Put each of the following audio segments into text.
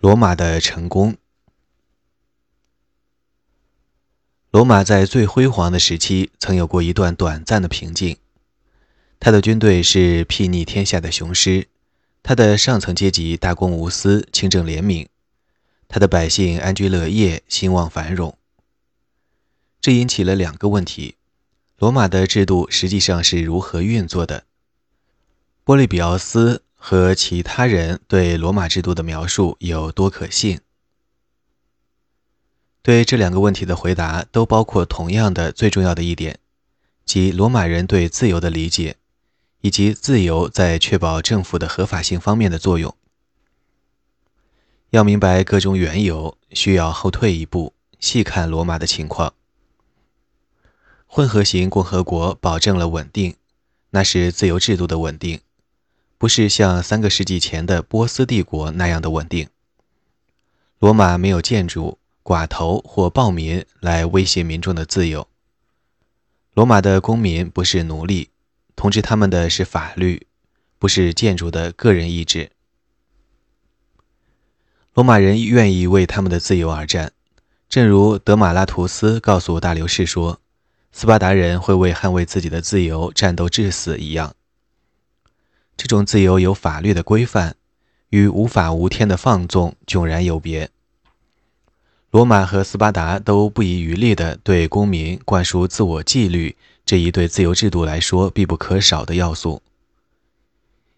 罗马的成功。罗马在最辉煌的时期，曾有过一段短暂的平静。他的军队是睥睨天下的雄狮，他的上层阶级大公无私、清正廉明，他的百姓安居乐业、兴旺繁荣。这引起了两个问题：罗马的制度实际上是如何运作的？波利比奥斯。和其他人对罗马制度的描述有多可信？对这两个问题的回答都包括同样的最重要的一点，即罗马人对自由的理解，以及自由在确保政府的合法性方面的作用。要明白各种缘由，需要后退一步，细看罗马的情况。混合型共和国保证了稳定，那是自由制度的稳定。不是像三个世纪前的波斯帝国那样的稳定。罗马没有建筑、寡头或暴民来威胁民众的自由。罗马的公民不是奴隶，统治他们的是法律，不是建筑的个人意志。罗马人愿意为他们的自由而战，正如德马拉图斯告诉大流士说：“斯巴达人会为捍卫自己的自由战斗至死一样。”这种自由有法律的规范，与无法无天的放纵迥然有别。罗马和斯巴达都不遗余力地对公民灌输自我纪律这一对自由制度来说必不可少的要素。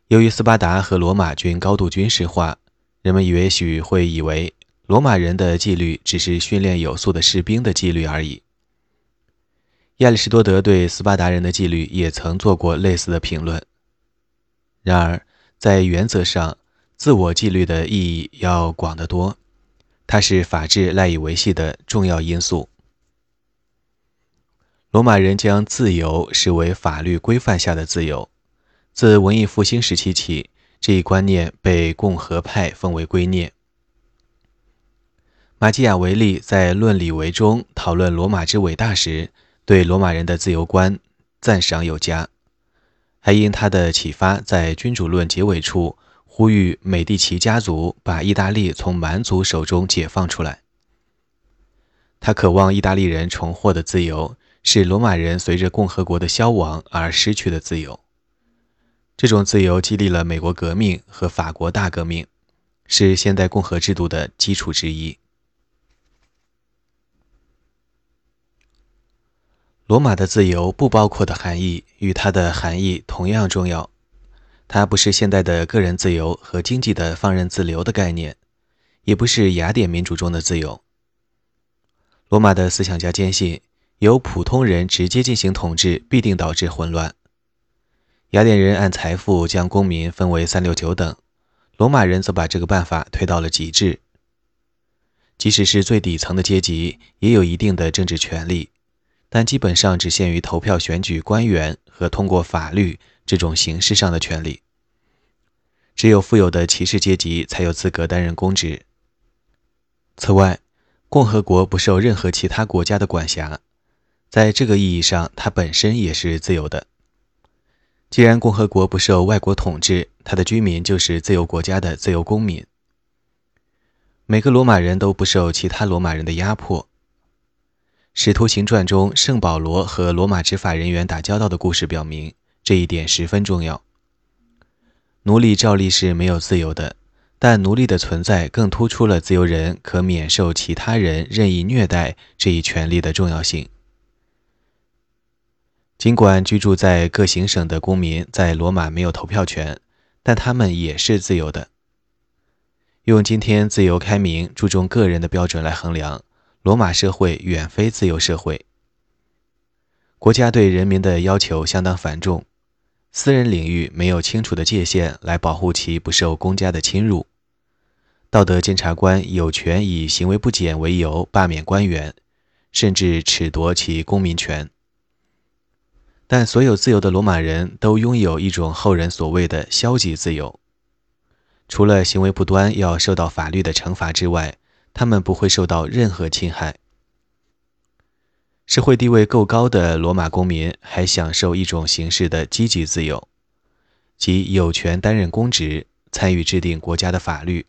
由于斯巴达和罗马均高度军事化，人们也许会以为罗马人的纪律只是训练有素的士兵的纪律而已。亚里士多德对斯巴达人的纪律也曾做过类似的评论。然而，在原则上，自我纪律的意义要广得多，它是法治赖以维系的重要因素。罗马人将自由视为法律规范下的自由。自文艺复兴时期起，这一观念被共和派奉为圭臬。马基雅维利在《论理维》中讨论罗马之伟大时，对罗马人的自由观赞赏有加。还因他的启发，在《君主论》结尾处呼吁美第奇家族把意大利从蛮族手中解放出来。他渴望意大利人重获的自由，是罗马人随着共和国的消亡而失去的自由。这种自由激励了美国革命和法国大革命，是现代共和制度的基础之一。罗马的自由不包括的含义与它的含义同样重要。它不是现代的个人自由和经济的放任自流的概念，也不是雅典民主中的自由。罗马的思想家坚信，由普通人直接进行统治必定导致混乱。雅典人按财富将公民分为三六九等，罗马人则把这个办法推到了极致。即使是最底层的阶级，也有一定的政治权利。但基本上只限于投票选举官员和通过法律这种形式上的权利。只有富有的骑士阶级才有资格担任公职。此外，共和国不受任何其他国家的管辖，在这个意义上，它本身也是自由的。既然共和国不受外国统治，它的居民就是自由国家的自由公民。每个罗马人都不受其他罗马人的压迫。《使徒行传》中圣保罗和罗马执法人员打交道的故事表明，这一点十分重要。奴隶照例是没有自由的，但奴隶的存在更突出了自由人可免受其他人任意虐待这一权利的重要性。尽管居住在各行省的公民在罗马没有投票权，但他们也是自由的。用今天自由、开明、注重个人的标准来衡量。罗马社会远非自由社会，国家对人民的要求相当繁重，私人领域没有清楚的界限来保护其不受公家的侵入，道德监察官有权以行为不检为由罢免官员，甚至褫夺其公民权。但所有自由的罗马人都拥有一种后人所谓的消极自由，除了行为不端要受到法律的惩罚之外。他们不会受到任何侵害。社会地位够高的罗马公民还享受一种形式的积极自由，即有权担任公职，参与制定国家的法律。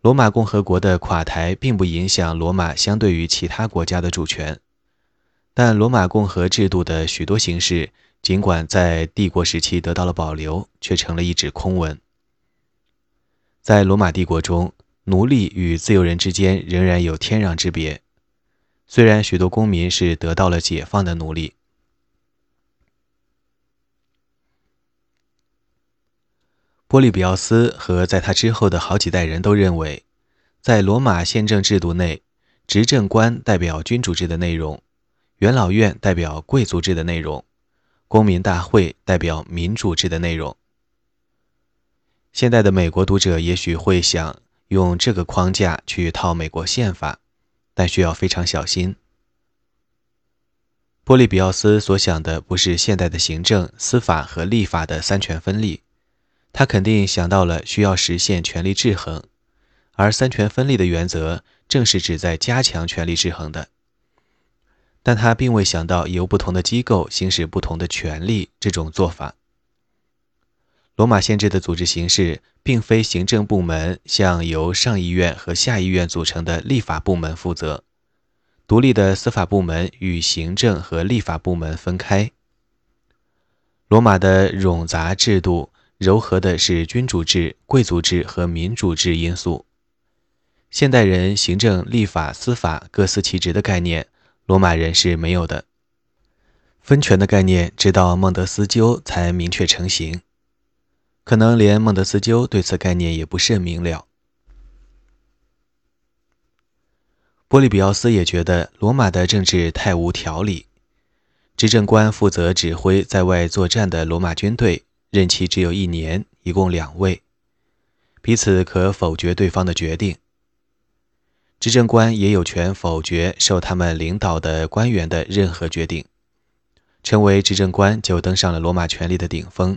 罗马共和国的垮台并不影响罗马相对于其他国家的主权，但罗马共和制度的许多形式，尽管在帝国时期得到了保留，却成了一纸空文。在罗马帝国中，奴隶与自由人之间仍然有天壤之别，虽然许多公民是得到了解放的奴隶。波利比奥斯和在他之后的好几代人都认为，在罗马宪政制度内，执政官代表君主制的内容，元老院代表贵族制的内容，公民大会代表民主制的内容。现代的美国读者也许会想用这个框架去套美国宪法，但需要非常小心。波利比奥斯所想的不是现代的行政、司法和立法的三权分立。他肯定想到了需要实现权力制衡，而三权分立的原则正是旨在加强权力制衡的。但他并未想到由不同的机构行使不同的权力这种做法。罗马宪制的组织形式并非行政部门向由上议院和下议院组成的立法部门负责，独立的司法部门与行政和立法部门分开。罗马的冗杂制度。糅合的是君主制、贵族制和民主制因素。现代人行政、立法、司法各司其职的概念，罗马人是没有的。分权的概念直到孟德斯鸠才明确成型，可能连孟德斯鸠对此概念也不甚明了。波利比奥斯也觉得罗马的政治太无条理，执政官负责指挥在外作战的罗马军队。任期只有一年，一共两位，彼此可否决对方的决定。执政官也有权否决受他们领导的官员的任何决定。成为执政官就登上了罗马权力的顶峰。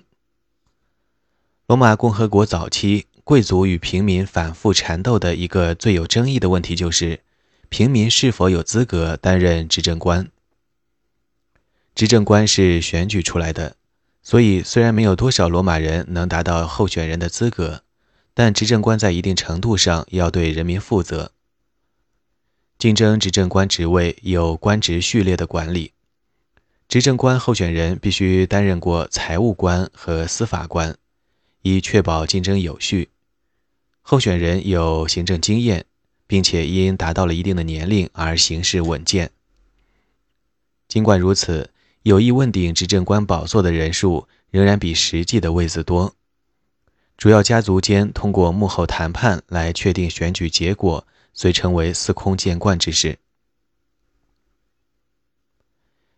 罗马共和国早期，贵族与平民反复缠斗的一个最有争议的问题就是：平民是否有资格担任执政官？执政官是选举出来的。所以，虽然没有多少罗马人能达到候选人的资格，但执政官在一定程度上要对人民负责。竞争执政官职位有官职序列的管理，执政官候选人必须担任过财务官和司法官，以确保竞争有序。候选人有行政经验，并且因达到了一定的年龄而行事稳健。尽管如此。有意问鼎执政官宝座的人数仍然比实际的位子多。主要家族间通过幕后谈判来确定选举结果，虽成为司空见惯之事。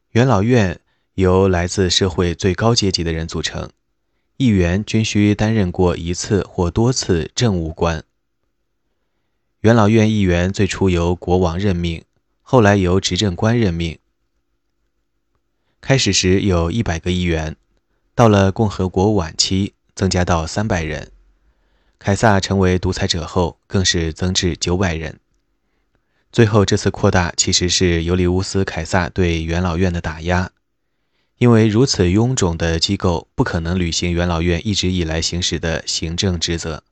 元老院由来自社会最高阶级的人组成，议员均需担任过一次或多次政务官。元老院议员最初由国王任命，后来由执政官任命。开始时有一百个议员，到了共和国晚期增加到三百人。凯撒成为独裁者后，更是增至九百人。最后这次扩大其实是尤利乌斯·凯撒对元老院的打压，因为如此臃肿的机构不可能履行元老院一直以来行使的行政职责。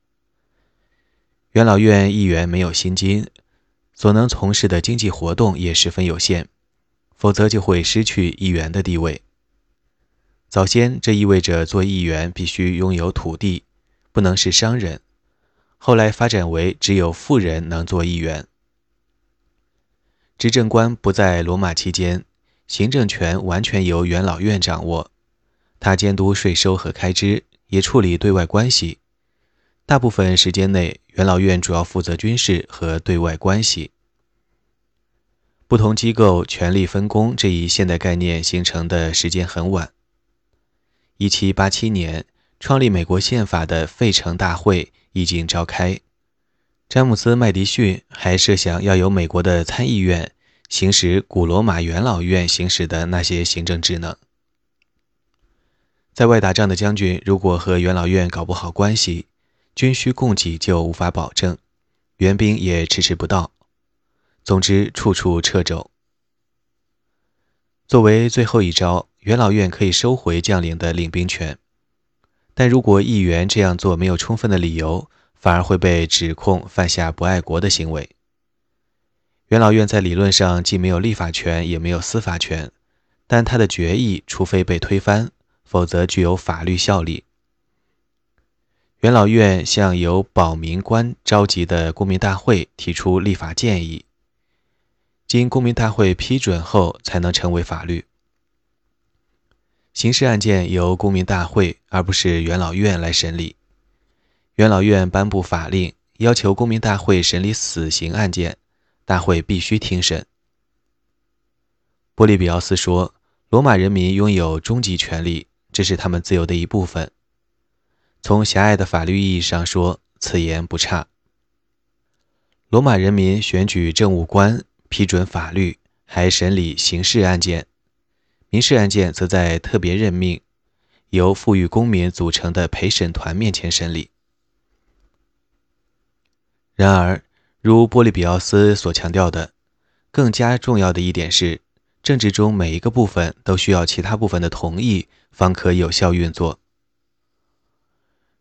元老院议员没有薪金，所能从事的经济活动也十分有限。否则就会失去议员的地位。早先，这意味着做议员必须拥有土地，不能是商人。后来发展为只有富人能做议员。执政官不在罗马期间，行政权完全由元老院掌握，他监督税收和开支，也处理对外关系。大部分时间内，元老院主要负责军事和对外关系。不同机构权力分工这一现代概念形成的时间很晚。1787年，创立美国宪法的费城大会已经召开。詹姆斯·麦迪逊还设想要由美国的参议院行使古罗马元老院行使的那些行政职能。在外打仗的将军如果和元老院搞不好关系，军需供给就无法保证，援兵也迟迟不到。总之，处处掣肘。作为最后一招，元老院可以收回将领的领兵权，但如果议员这样做没有充分的理由，反而会被指控犯下不爱国的行为。元老院在理论上既没有立法权，也没有司法权，但他的决议除非被推翻，否则具有法律效力。元老院向由保民官召集的公民大会提出立法建议，经公民大会批准后才能成为法律。刑事案件由公民大会而不是元老院来审理。元老院颁布法令，要求公民大会审理死刑案件，大会必须听审。波利比奥斯说：“罗马人民拥有终极权利，这是他们自由的一部分。”从狭隘的法律意义上说，此言不差。罗马人民选举政务官，批准法律，还审理刑事案件，民事案件则在特别任命、由富裕公民组成的陪审团面前审理。然而，如波利比奥斯所强调的，更加重要的一点是，政治中每一个部分都需要其他部分的同意，方可有效运作。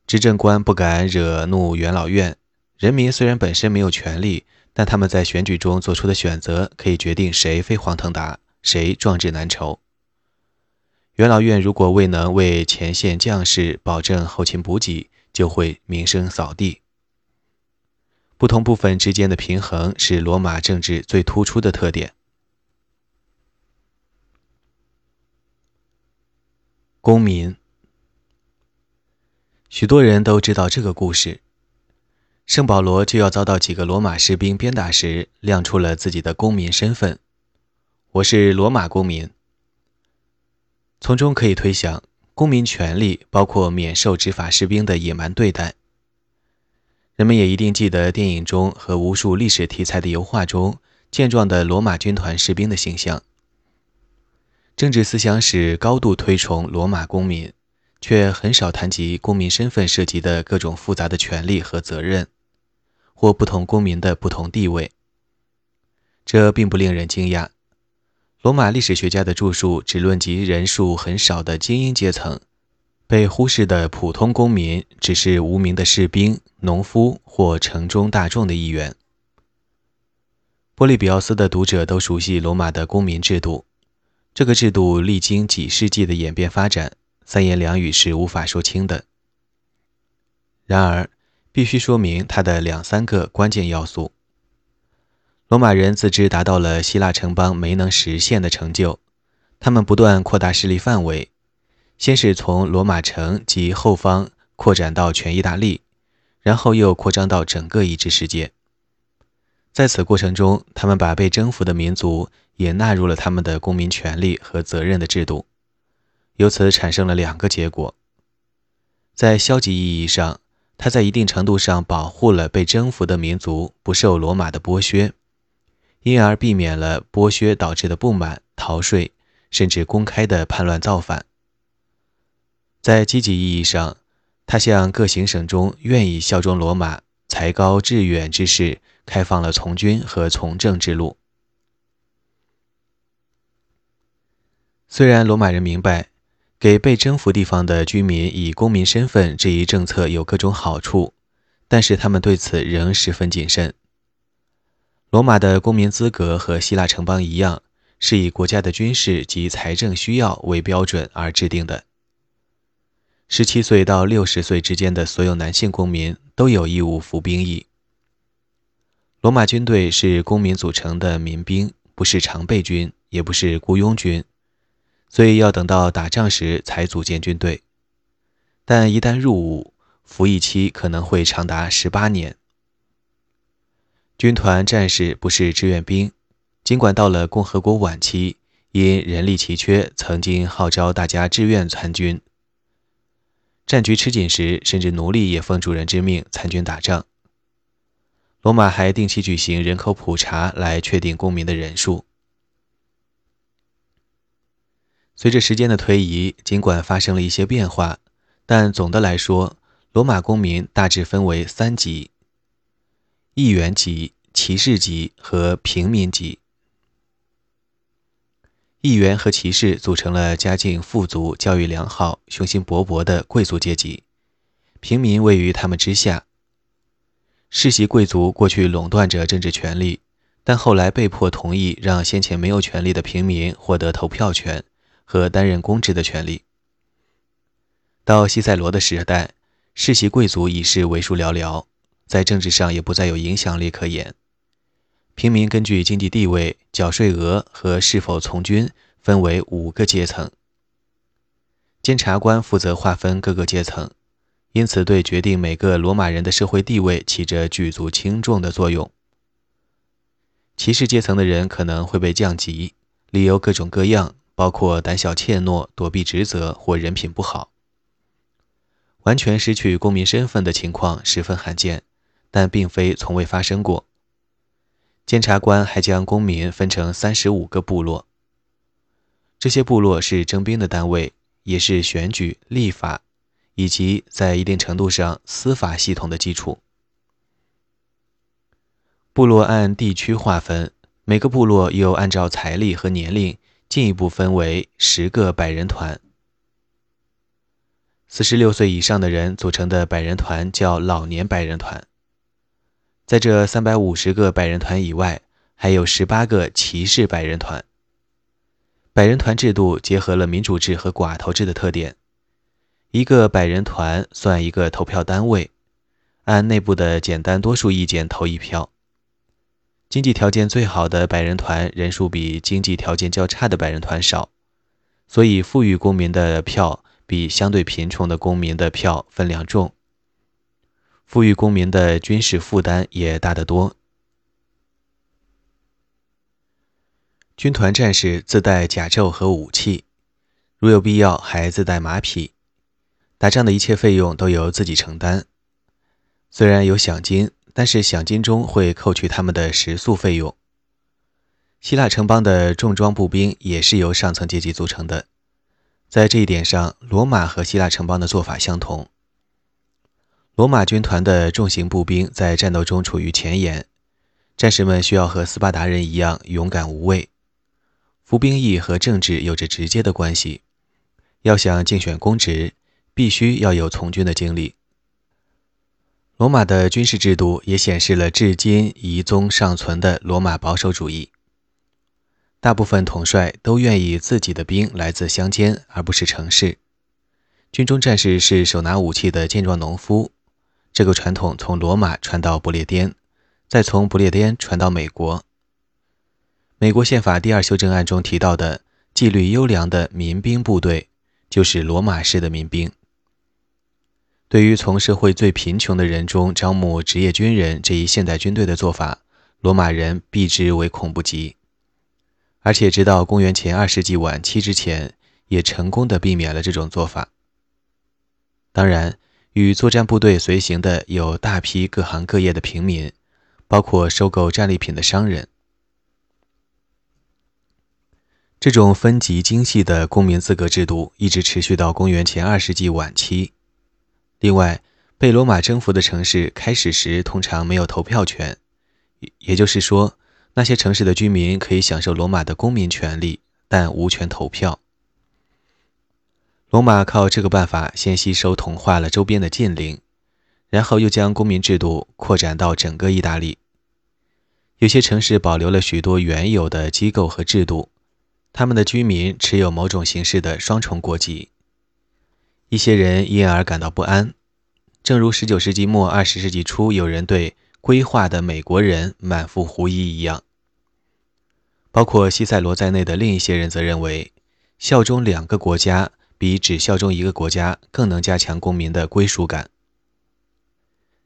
执政官不敢惹怒元老院，人民虽然本身没有权利，但他们在选举中做出的选择可以决定谁飞黄腾达，谁壮志难酬。元老院如果未能为前线将士保证后勤补给，就会名声扫地。不同部分之间的平衡是罗马政治最突出的特点。公民，许多人都知道这个故事。圣保罗就要遭到几个罗马士兵鞭打时，亮出了自己的公民身份：“我是罗马公民。”从中可以推想，公民权利包括免受执法士兵的野蛮对待。人们也一定记得电影中和无数历史题材的油画中健壮的罗马军团士兵的形象。政治思想史高度推崇罗马公民，却很少谈及公民身份涉及的各种复杂的权利和责任，或不同公民的不同地位。这并不令人惊讶。罗马历史学家的著述只论及人数很少的精英阶层。被忽视的普通公民只是无名的士兵、农夫或城中大众的一员。波利比奥斯的读者都熟悉罗马的公民制度，这个制度历经几世纪的演变发展，三言两语是无法说清的。然而，必须说明它的两三个关键要素：罗马人自知达到了希腊城邦没能实现的成就，他们不断扩大势力范围。先是从罗马城及后方扩展到全意大利，然后又扩张到整个已知世界。在此过程中，他们把被征服的民族也纳入了他们的公民权利和责任的制度，由此产生了两个结果：在消极意义上，他在一定程度上保护了被征服的民族不受罗马的剥削，因而避免了剥削导致的不满、逃税，甚至公开的叛乱造反。在积极意义上，他向各行省中愿意效忠罗马、才高志远之士开放了从军和从政之路。虽然罗马人明白给被征服地方的居民以公民身份这一政策有各种好处，但是他们对此仍十分谨慎。罗马的公民资格和希腊城邦一样，是以国家的军事及财政需要为标准而制定的。十七岁到六十岁之间的所有男性公民都有义务服兵役。罗马军队是公民组成的民兵，不是常备军，也不是雇佣军，所以要等到打仗时才组建军队。但一旦入伍，服役期可能会长达十八年。军团战士不是志愿兵，尽管到了共和国晚期，因人力奇缺，曾经号召大家志愿参军。战局吃紧时，甚至奴隶也奉主人之命参军打仗。罗马还定期举行人口普查来确定公民的人数。随着时间的推移，尽管发生了一些变化，但总的来说，罗马公民大致分为三级：议员级、骑士级和平民级。议员和骑士组成了家境富足、教育良好、雄心勃勃的贵族阶级，平民位于他们之下。世袭贵族过去垄断着政治权力，但后来被迫同意让先前没有权利的平民获得投票权和担任公职的权利。到西塞罗的时代，世袭贵族已是为数寥寥，在政治上也不再有影响力可言。平民根据经济地位、缴税额和是否从军，分为五个阶层。监察官负责划分各个阶层。因此，对决定每个罗马人的社会地位起着举足轻重的作用。骑士阶层的人可能会被降级，理由各种各样，包括胆小怯懦、躲避职责或人品不好。完全失去公民身份的情况十分罕见，但并非从未发生过。监察官还将公民分成三十五个部落，这些部落是征兵的单位，也是选举、立法。以及在一定程度上司法系统的基础。部落按地区划分，每个部落又按照财力和年龄进一步分为十个百人团。四十六岁以上的人组成的百人团叫老年百人团。在这三百五十个百人团以外，还有十八个骑士百人团。百人团制度结合了民主制和寡头制的特点。一个百人团算一个投票单位，按内部的简单多数意见投一票。经济条件最好的百人团人数比经济条件较差的百人团少，所以富裕公民的票比相对贫穷的公民的票分量重。富裕公民的军事负担也大得多。军团战士自带甲胄和武器，如有必要还自带马匹。打仗的一切费用都由自己承担，虽然有饷金，但是饷金中会扣去他们的食宿费用。希腊城邦的重装步兵也是由上层阶级组成的，在这一点上，罗马和希腊城邦的做法相同。罗马军团的重型步兵在战斗中处于前沿，战士们需要和斯巴达人一样勇敢无畏。服兵役和政治有着直接的关系，要想竞选公职。必须要有从军的经历。罗马的军事制度也显示了至今遗踪尚存的罗马保守主义。大部分统帅都愿意自己的兵来自乡间，而不是城市。军中战士是手拿武器的健壮农夫。这个传统从罗马传到不列颠，再从不列颠传到美国。美国宪法第二修正案中提到的纪律优良的民兵部队，就是罗马式的民兵。对于从社会最贫穷的人中招募职业军人这一现代军队的做法，罗马人避之唯恐不及，而且直到公元前二世纪晚期之前，也成功的避免了这种做法。当然，与作战部队随行的有大批各行各业的平民，包括收购战利品的商人。这种分级精细的公民资格制度一直持续到公元前二世纪晚期。另外，被罗马征服的城市开始时通常没有投票权，也就是说，那些城市的居民可以享受罗马的公民权利，但无权投票。罗马靠这个办法先吸收同化了周边的近邻，然后又将公民制度扩展到整个意大利。有些城市保留了许多原有的机构和制度，他们的居民持有某种形式的双重国籍。一些人因而感到不安，正如19世纪末20世纪初有人对规划的美国人满腹狐疑一样。包括西塞罗在内的另一些人则认为，效忠两个国家比只效忠一个国家更能加强公民的归属感。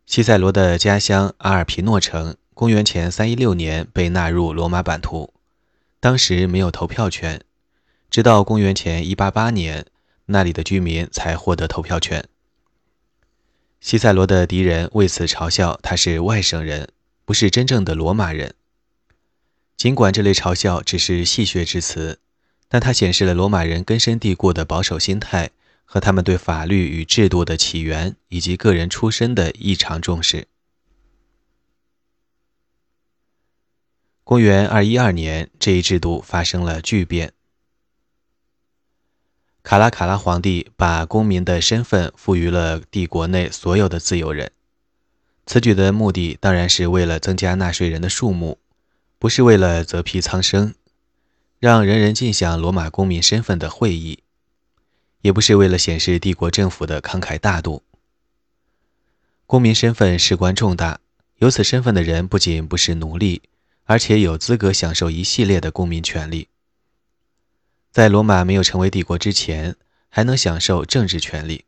西塞罗的家乡阿尔皮诺城，公元前316年被纳入罗马版图，当时没有投票权，直到公元前188年。那里的居民才获得投票权。西塞罗的敌人为此嘲笑他是外省人，不是真正的罗马人。尽管这类嘲笑只是戏谑之词，但它显示了罗马人根深蒂固的保守心态和他们对法律与制度的起源以及个人出身的异常重视。公元二一二年，这一制度发生了巨变。卡拉卡拉皇帝把公民的身份赋予了帝国内所有的自由人，此举的目的当然是为了增加纳税人的数目，不是为了择批苍生，让人人尽享罗马公民身份的会议，也不是为了显示帝国政府的慷慨大度。公民身份事关重大，有此身份的人不仅不是奴隶，而且有资格享受一系列的公民权利。在罗马没有成为帝国之前，还能享受政治权利。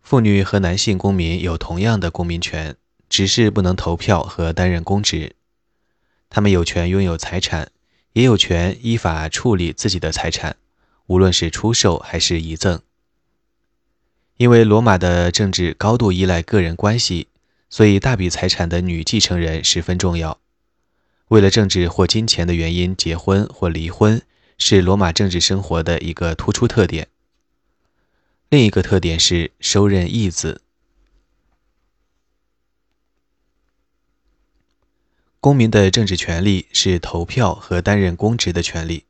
妇女和男性公民有同样的公民权，只是不能投票和担任公职。他们有权拥有财产，也有权依法处理自己的财产，无论是出售还是遗赠。因为罗马的政治高度依赖个人关系，所以大笔财产的女继承人十分重要。为了政治或金钱的原因结婚或离婚，是罗马政治生活的一个突出特点。另一个特点是收任义子。公民的政治权利是投票和担任公职的权利，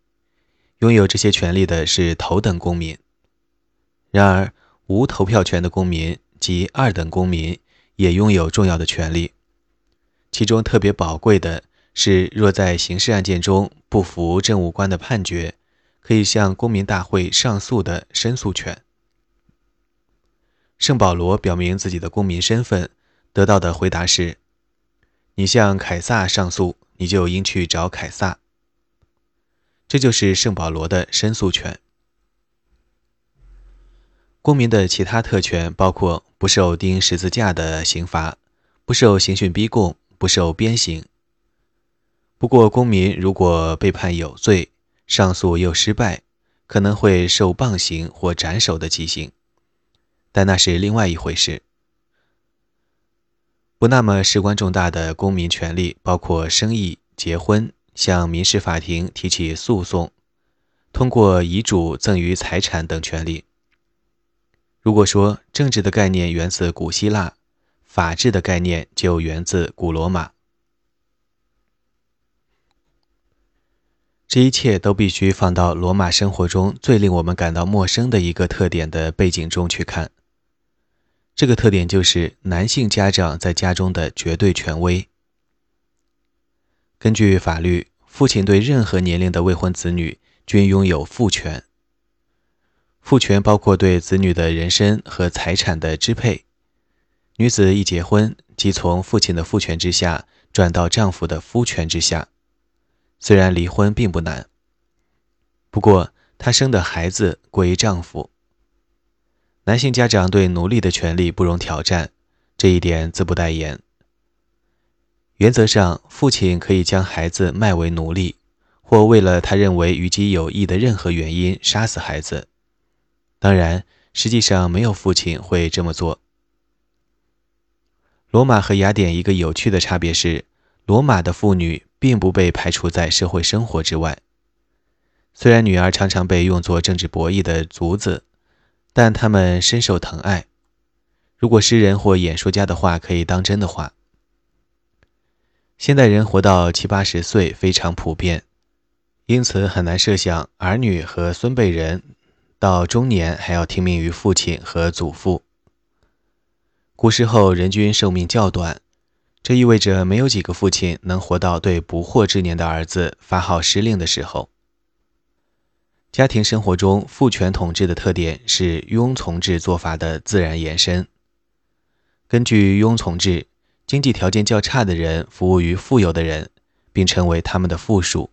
拥有这些权利的是头等公民。然而，无投票权的公民及二等公民也拥有重要的权利，其中特别宝贵的。是，若在刑事案件中不服政务官的判决，可以向公民大会上诉的申诉权。圣保罗表明自己的公民身份，得到的回答是：“你向凯撒上诉，你就应去找凯撒。”这就是圣保罗的申诉权。公民的其他特权包括不受钉十字架的刑罚，不受刑讯逼供，不受鞭刑。不过，公民如果被判有罪，上诉又失败，可能会受棒刑或斩首的极刑，但那是另外一回事。不那么事关重大的公民权利，包括生意、结婚、向民事法庭提起诉讼、通过遗嘱赠与财产等权利。如果说政治的概念源自古希腊，法治的概念就源自古罗马。这一切都必须放到罗马生活中最令我们感到陌生的一个特点的背景中去看。这个特点就是男性家长在家中的绝对权威。根据法律，父亲对任何年龄的未婚子女均拥有父权。父权包括对子女的人身和财产的支配。女子一结婚，即从父亲的父权之下转到丈夫的夫权之下。虽然离婚并不难，不过她生的孩子归丈夫。男性家长对奴隶的权利不容挑战，这一点自不待言。原则上，父亲可以将孩子卖为奴隶，或为了他认为与己有益的任何原因杀死孩子。当然，实际上没有父亲会这么做。罗马和雅典一个有趣的差别是，罗马的妇女。并不被排除在社会生活之外。虽然女儿常常被用作政治博弈的卒子，但他们深受疼爱。如果诗人或演说家的话可以当真的话，现代人活到七八十岁非常普遍，因此很难设想儿女和孙辈人到中年还要听命于父亲和祖父。古时候人均寿命较短。这意味着没有几个父亲能活到对不惑之年的儿子发号施令的时候。家庭生活中，父权统治的特点是庸从制做法的自然延伸。根据庸从制，经济条件较差的人服务于富有的人，并成为他们的附属。